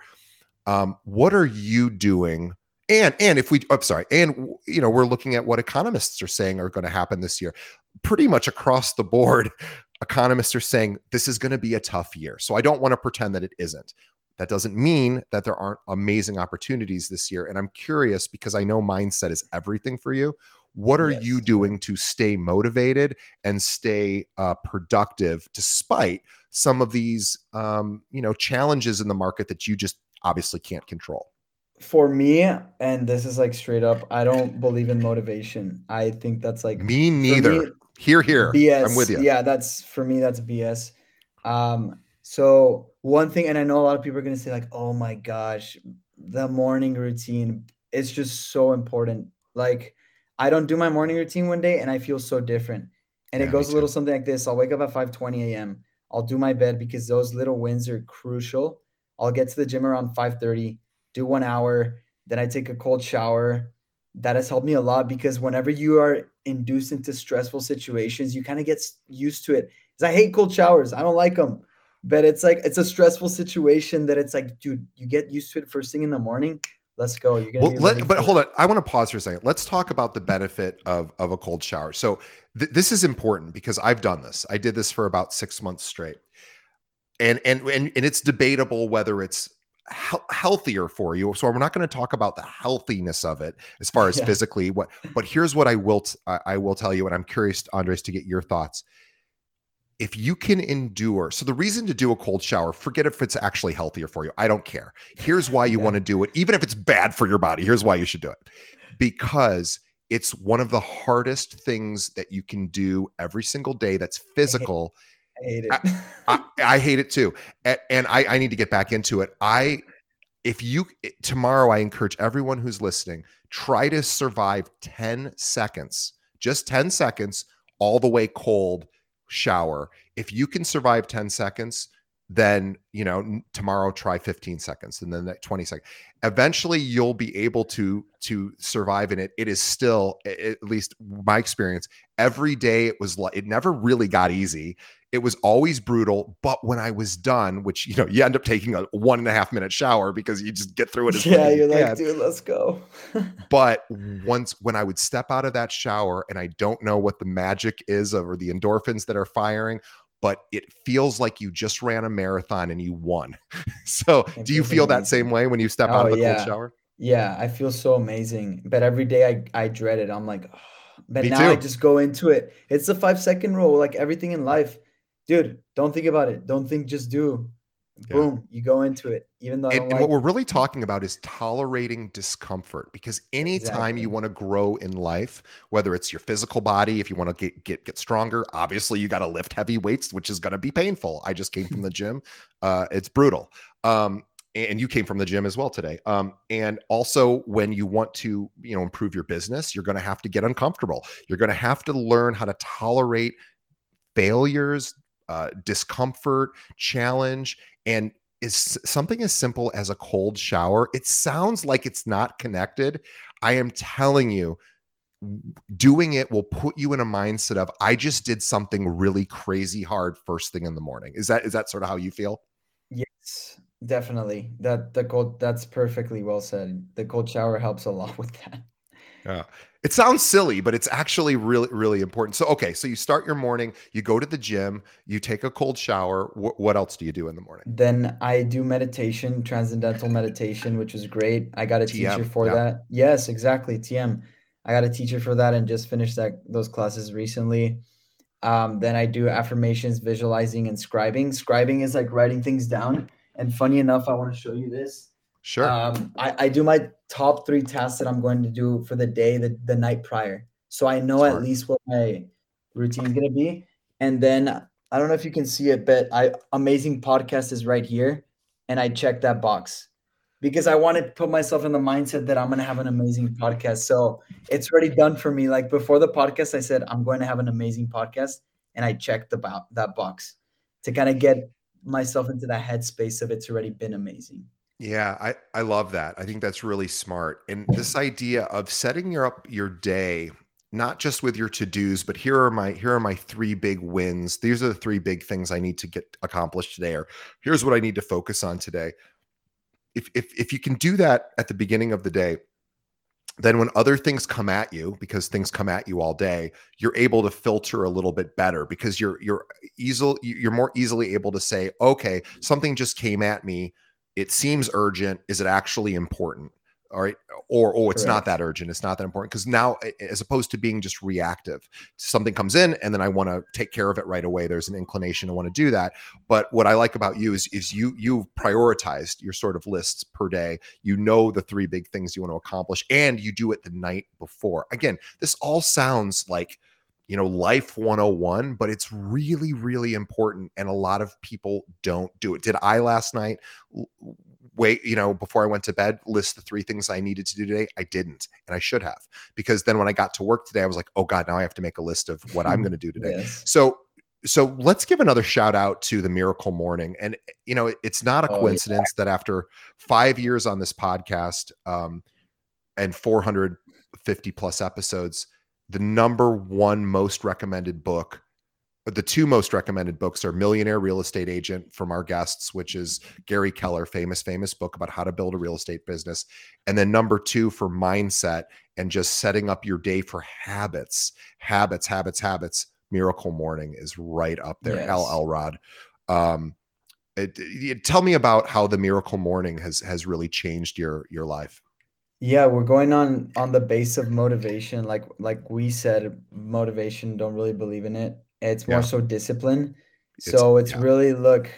Um, what are you doing? And and if we, I'm sorry, and you know, we're looking at what economists are saying are going to happen this year. Pretty much across the board, economists are saying this is going to be a tough year. So I don't want to pretend that it isn't. That doesn't mean that there aren't amazing opportunities this year. And I'm curious because I know mindset is everything for you. What are yes. you doing to stay motivated and stay uh, productive despite some of these, um, you know, challenges in the market that you just obviously can't control? For me, and this is like straight up, I don't believe in motivation. I think that's like me neither. Me, here, here. BS. I'm with you. Yeah, that's for me. That's BS. Um, so one thing, and I know a lot of people are gonna say, like, oh my gosh, the morning routine is just so important. Like, I don't do my morning routine one day and I feel so different. And yeah, it goes a little something like this. I'll wake up at 5 20 a.m. I'll do my bed because those little wins are crucial. I'll get to the gym around 5 30, do one hour, then I take a cold shower. That has helped me a lot because whenever you are induced into stressful situations, you kind of get used to it. Because I hate cold showers. I don't like them but it's like it's a stressful situation that it's like dude you get used to it first thing in the morning let's go. You're gonna well, let, but hold on. I want to pause for a second. Let's talk about the benefit of of a cold shower. So th- this is important because i've done this. I did this for about six months straight. And and and, and it's debatable whether it's he- healthier for you. So we're not going to talk about the healthiness of it as far as yeah. physically what but here's what i will t- I will tell you and i'm curious andres to get your thoughts if you can endure so the reason to do a cold shower forget if it's actually healthier for you i don't care. Here's why you yeah. want to do it even if it's bad for your body here's why you should do it. Because it's one of the hardest things that you can do every single day that's physical. I hate it. I, I, I hate it too and, and I, I need to get back into it. I if you tomorrow i encourage everyone who's listening try to survive 10 seconds just 10 seconds all the way cold shower. If you can survive 10 seconds, then you know tomorrow try 15 seconds and then 20 seconds eventually you'll be able to to survive in it it is still at least my experience every day it was like it never really got easy it was always brutal but when i was done which you know you end up taking a one and a half minute shower because you just get through it yeah you're like dude let's go but once when i would step out of that shower and i don't know what the magic is or the endorphins that are firing but it feels like you just ran a marathon and you won. so, do you feel that same way when you step oh, out of the yeah. cold shower? Yeah, I feel so amazing. But every day I, I dread it. I'm like, oh. but Me now too. I just go into it. It's a five second rule, like everything in life. Dude, don't think about it. Don't think, just do. Yeah. Boom, you go into it. Even though, and, like- and, what we're really talking about is tolerating discomfort. Because anytime exactly. you want to grow in life, whether it's your physical body, if you want to get get get stronger, obviously you got to lift heavy weights, which is going to be painful. I just came from the gym; uh, it's brutal. Um, and you came from the gym as well today. Um, and also, when you want to, you know, improve your business, you're going to have to get uncomfortable. You're going to have to learn how to tolerate failures, uh, discomfort, challenge, and is something as simple as a cold shower. It sounds like it's not connected. I am telling you, doing it will put you in a mindset of I just did something really crazy hard first thing in the morning. Is that is that sort of how you feel? Yes, definitely. That the cold that's perfectly well said. The cold shower helps a lot with that. Yeah. It sounds silly, but it's actually really, really important. So, okay, so you start your morning, you go to the gym, you take a cold shower. Wh- what else do you do in the morning? Then I do meditation, transcendental meditation, which is great. I got a TM, teacher for yeah. that. Yes, exactly. TM. I got a teacher for that and just finished that those classes recently. Um, then I do affirmations, visualizing, and scribing. Scribing is like writing things down. And funny enough, I want to show you this. Sure. Um, I, I do my top three tasks that I'm going to do for the day, the, the night prior. So I know Smart. at least what my routine is going to be. And then I don't know if you can see it, but I amazing podcast is right here. And I check that box because I want to put myself in the mindset that I'm going to have an amazing podcast. So it's already done for me. Like before the podcast, I said, I'm going to have an amazing podcast. And I checked about that box to kind of get myself into that headspace of it's already been amazing. Yeah, I, I love that. I think that's really smart. And this idea of setting your up your day, not just with your to-dos, but here are my here are my three big wins. These are the three big things I need to get accomplished today, or here's what I need to focus on today. If if if you can do that at the beginning of the day, then when other things come at you because things come at you all day you're able to filter a little bit better because you're you're easily you're more easily able to say okay something just came at me it seems urgent. Is it actually important? All right. Or, oh, it's Correct. not that urgent. It's not that important. Because now, as opposed to being just reactive, something comes in and then I want to take care of it right away. There's an inclination to want to do that. But what I like about you is, is you, you've prioritized your sort of lists per day. You know the three big things you want to accomplish and you do it the night before. Again, this all sounds like you know, life 101, but it's really, really important. And a lot of people don't do it. Did I last night wait, you know, before I went to bed, list the three things I needed to do today? I didn't. And I should have. Because then when I got to work today, I was like, oh God, now I have to make a list of what I'm going to do today. Yes. So so let's give another shout out to the miracle morning and you know it's not a coincidence oh, yeah. that after five years on this podcast um, and 450 plus episodes the number one most recommended book the two most recommended books are millionaire real estate agent from our guests which is gary keller famous famous book about how to build a real estate business. And then number two for mindset and just setting up your day for habits habits habits habits miracle morning is right up there. Yes. Hal Elrod. Um it, it, tell me about how the miracle morning has has really changed your your life yeah, we're going on on the base of motivation. Like like we said, motivation, don't really believe in it. It's more Yeah. so discipline. It's So it's yeah. really look,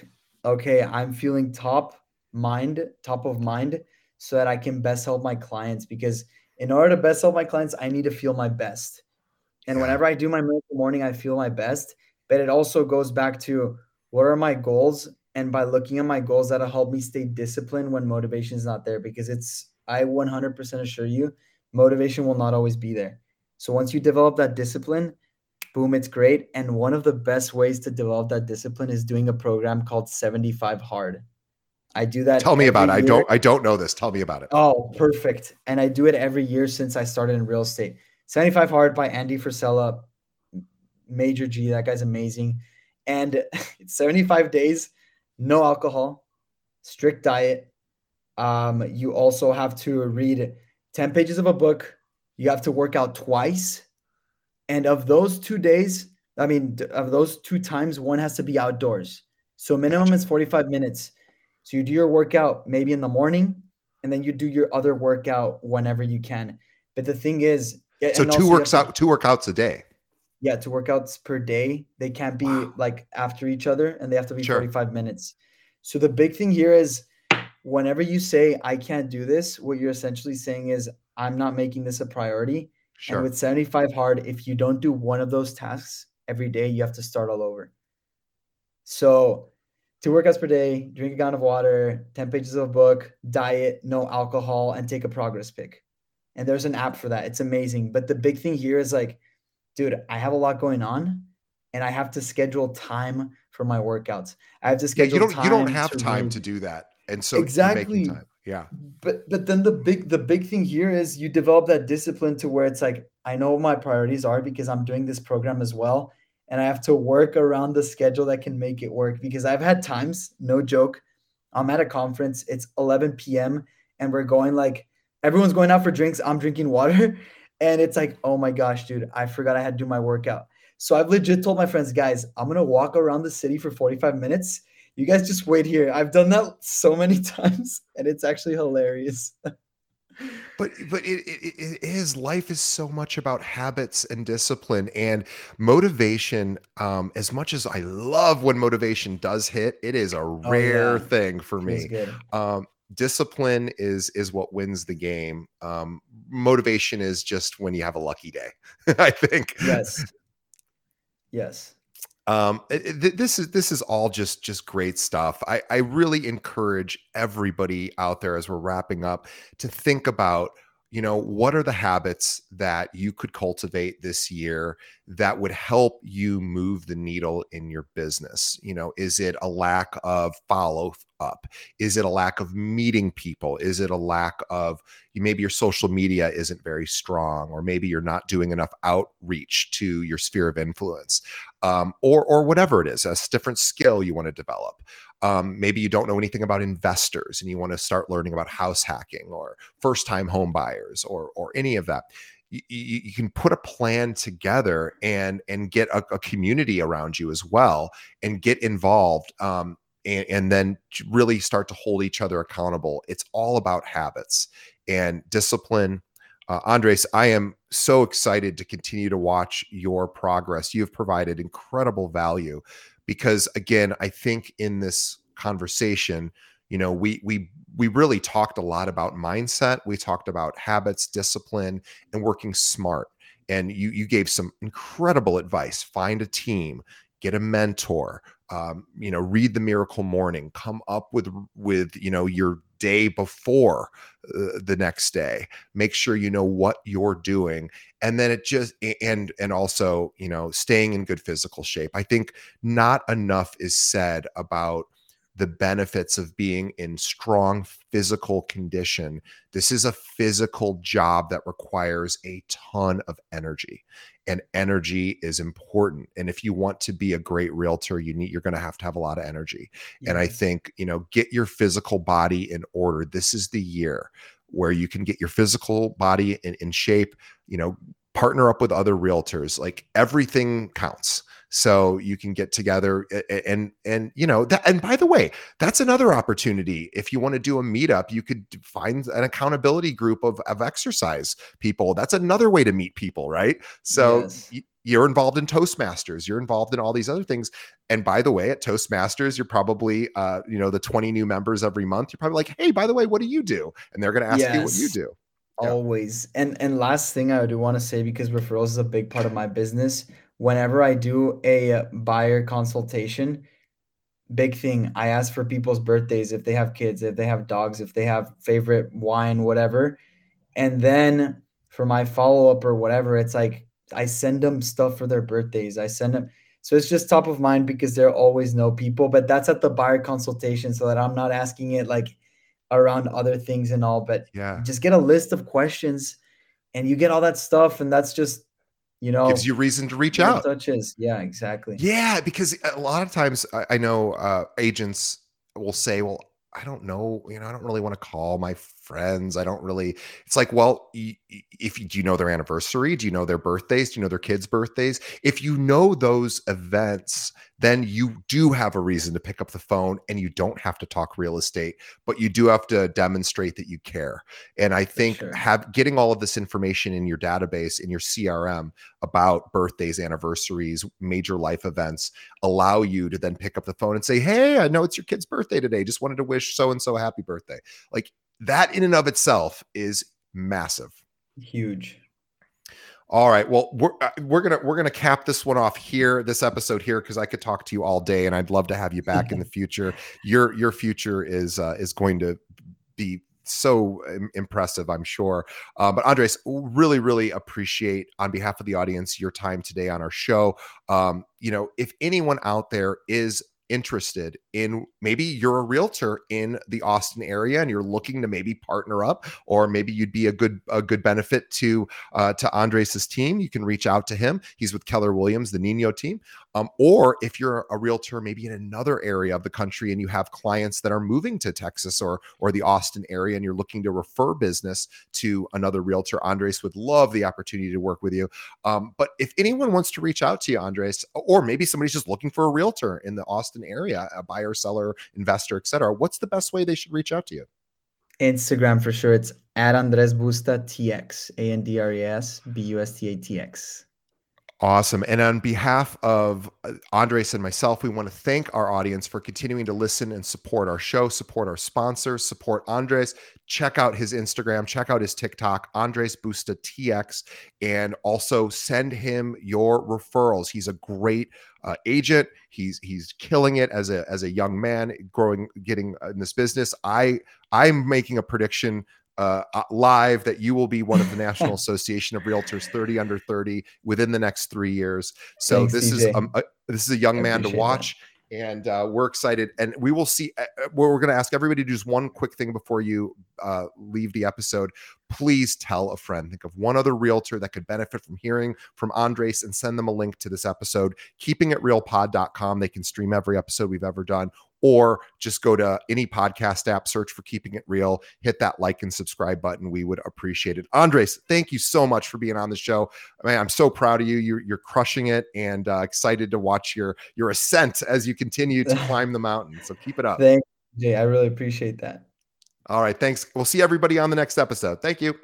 okay, I'm feeling top mind, top of mind, so that I can best help my clients. Because in order to best help my clients, I need to feel my best. And Yeah. whenever I do my miracle morning, I feel my best. But it also goes back to what are my goals? And by looking at my goals, that'll help me stay disciplined when motivation is not there because it's I 100% assure you, motivation will not always be there. So once you develop that discipline, boom, it's great. And one of the best ways to develop that discipline is doing a program called 75 Hard. I do that. Tell me about it. I don't I don't know this. Tell me about it. Oh, perfect. And I do it every year since I started in real estate. 75 Hard by Andy Frisella, Major G. That guy's amazing. And it's 75 days, no alcohol, strict diet, um, you also have to read 10 pages of a book. You have to work out twice. And of those two days, I mean, of those two times, one has to be outdoors. So minimum is 45 minutes. So you do your workout maybe in the morning, and then you do your other workout whenever you can. But the thing is, so two works out, two workouts a day. Yeah, two workouts per day. They can't be wow. like after each other, and they have to be sure. 45 minutes. So the big thing here is whenever you say I can't do this, what you're essentially saying is I'm not making this a priority. Sure. And with 75 hard, if you don't do one of those tasks every day, you have to start all over. So two workouts per day, drink a gallon of water, 10 pages of a book, diet, no alcohol, and take a progress pic. And there's an app for that. It's amazing. But the big thing here is like, dude, I have a lot going on and I have to schedule time for my workouts. I have to schedule yeah, you don't, You don't have to time read. to do that and so exactly. yeah. But but then the big the big thing here is you develop that discipline to where it's like i know what my priorities are because i'm doing this program as well and i have to work around the schedule that can make it work because i've had times no joke i'm at a conference it's 11 p.m and we're going like everyone's going out for drinks i'm drinking water and it's like oh my gosh dude i forgot i had to do my workout. So i've legit told my friends guys i'm gonna walk around the city for 45 minutes you guys just wait here. I've done that so many times and it's actually hilarious. but but it, it, it is life is so much about habits and discipline and motivation um as much as i love when motivation does hit it is a rare oh, yeah. thing for me um discipline is is what wins the game um motivation is just when you have a lucky day i think yes yes um, it, this is this is all just just great stuff. I, I really encourage everybody out there as we're wrapping up to think about you know what are the habits that you could cultivate this year that would help you move the needle in your business? You know is it a lack of follow up is it a lack of meeting people? Is it a lack of maybe your social media isn't very strong or maybe you're not doing enough outreach to your sphere of influence um, or or whatever it is a different skill you want to develop um, maybe you don't know anything about investors and you want to start learning about house hacking or first time home buyers or or any of that you, you, can put a plan together and and get a, a, community around you as well and get involved um, and, and then really start to hold each other accountable. It's all about habits and discipline. Uh, andres i am so excited to continue to watch your progress. You've provided incredible value because again i think in this conversation you know we we we really talked a lot about mindset we talked about habits discipline and working smart and you you gave some incredible advice. Find a team, get a mentor, um, you know, read the Miracle Morning, come up with with you know your day before uh, the next day make sure you know what you're doing and then it just and and also you know staying in good physical shape i think not enough is said about the benefits of being in strong physical condition. This is a physical job that requires a ton of energy, and energy is important. And if you want to be a great realtor, you need you're going to have to have a lot of energy. Yes. And I think, you know, get your physical body in order. This is the year where you can get your physical body in, in shape, you know, partner up with other realtors. Like everything counts so you can get together and and you know that and by the way that's another opportunity. If you want to do a meetup you could find an accountability group of, of exercise people. That's another way to meet people right? So yes. you're involved in toastmasters you're involved in all these other things. And by the way at toastmasters you're probably uh you know the 20 new members every month. You're probably like hey by the way what do you do? And they're going to ask yes. you what you do. Always. And and last thing i do want to say because referrals is a big part of my business whenever I do a buyer consultation, big thing, I ask for people's birthdays, if they have kids, if they have dogs, if they have favorite wine, whatever. And then for my follow up or whatever, it's like I send them stuff for their birthdays. I send them. So it's just top of mind because they always know people, but that's at the buyer consultation so that I'm not asking it like around other things and all. But yeah, just get a list of questions and you get all that stuff. And that's just you know gives you reason to reach out. touches yeah exactly. Yeah because a lot of times i, I know uh, agents will say well i don't know you know i don't really want to call my friends. I don't really. It's like, well, if you do you know their anniversary, do you know their birthdays, do you know their kids' birthdays? If you know those events, then you do have a reason to pick up the phone, and you don't have to talk real estate, but you do have to demonstrate that you care. And I think sure. have getting all of this information in your database in your CRM about birthdays, anniversaries, major life events allow you to then pick up the phone and say, "Hey, I know it's your kid's birthday today. Just wanted to wish so and so a happy birthday." Like that in and of itself is massive. Huge. All right. Well, we're uh, we're gonna we're gonna cap this one off here, this episode here, because I could talk to you all day, and I'd love to have you back in the future. Your your future is uh, is going to be so impressive, I'm sure. Uh, but Andres, really, really appreciate on behalf of the audience your time today on our show. Um, you know, if anyone out there is interested in maybe you're a realtor in the Austin area and you're looking to maybe partner up, or maybe you'd be a good a good benefit to uh, to Andres's team, you can reach out to him. He's with Keller Williams, the Nino team. Um, or if you're a realtor maybe in another area of the country and you have clients that are moving to Texas or or the Austin area and you're looking to refer business to another realtor, Andres would love the opportunity to work with you. Um, but if anyone wants to reach out to you, Andres, or maybe somebody's just looking for a realtor in the Austin area, a buyer, seller, investor, etc., what's the best way they should reach out to you? Instagram for sure. It's at Andres Busta TX, A N D R E S B U S T A T X. Awesome. And on behalf of uh, Andres and myself, we want to thank our audience for continuing to listen and support our show, support our sponsors, support Andres. Check out his Instagram, check out his TikTok, Andres Busta TX, and also send him your referrals. He's a great uh, agent. He's he's killing it as a as a young man, growing, getting in this business. I I'm making a prediction uh, uh, live that you will be one of the National Association of Realtors 30 under 30 within the next three years. So Thanks, this DJ. is um, a, this is a young I man to watch. That and uh, we're excited. And we will see. Uh, uh we're going to ask everybody to do just one quick thing before you uh, leave the episode. Please tell a friend. Think of one other realtor that could benefit from hearing from Andres, and send them a link to this episode. KeepingItRealPod.com. They can stream every episode we've ever done, or just go to any podcast app, search for Keeping It Real, hit that like and subscribe button. We would appreciate it. Andres, thank you so much for being on the show. I mean, I'm so proud of you. You're, you're crushing it and uh, excited to watch your your ascent as you continue to climb the mountain. So keep it up. Thank Jay. I really appreciate that. All right. Thanks. We'll see everybody on the next episode. Thank you.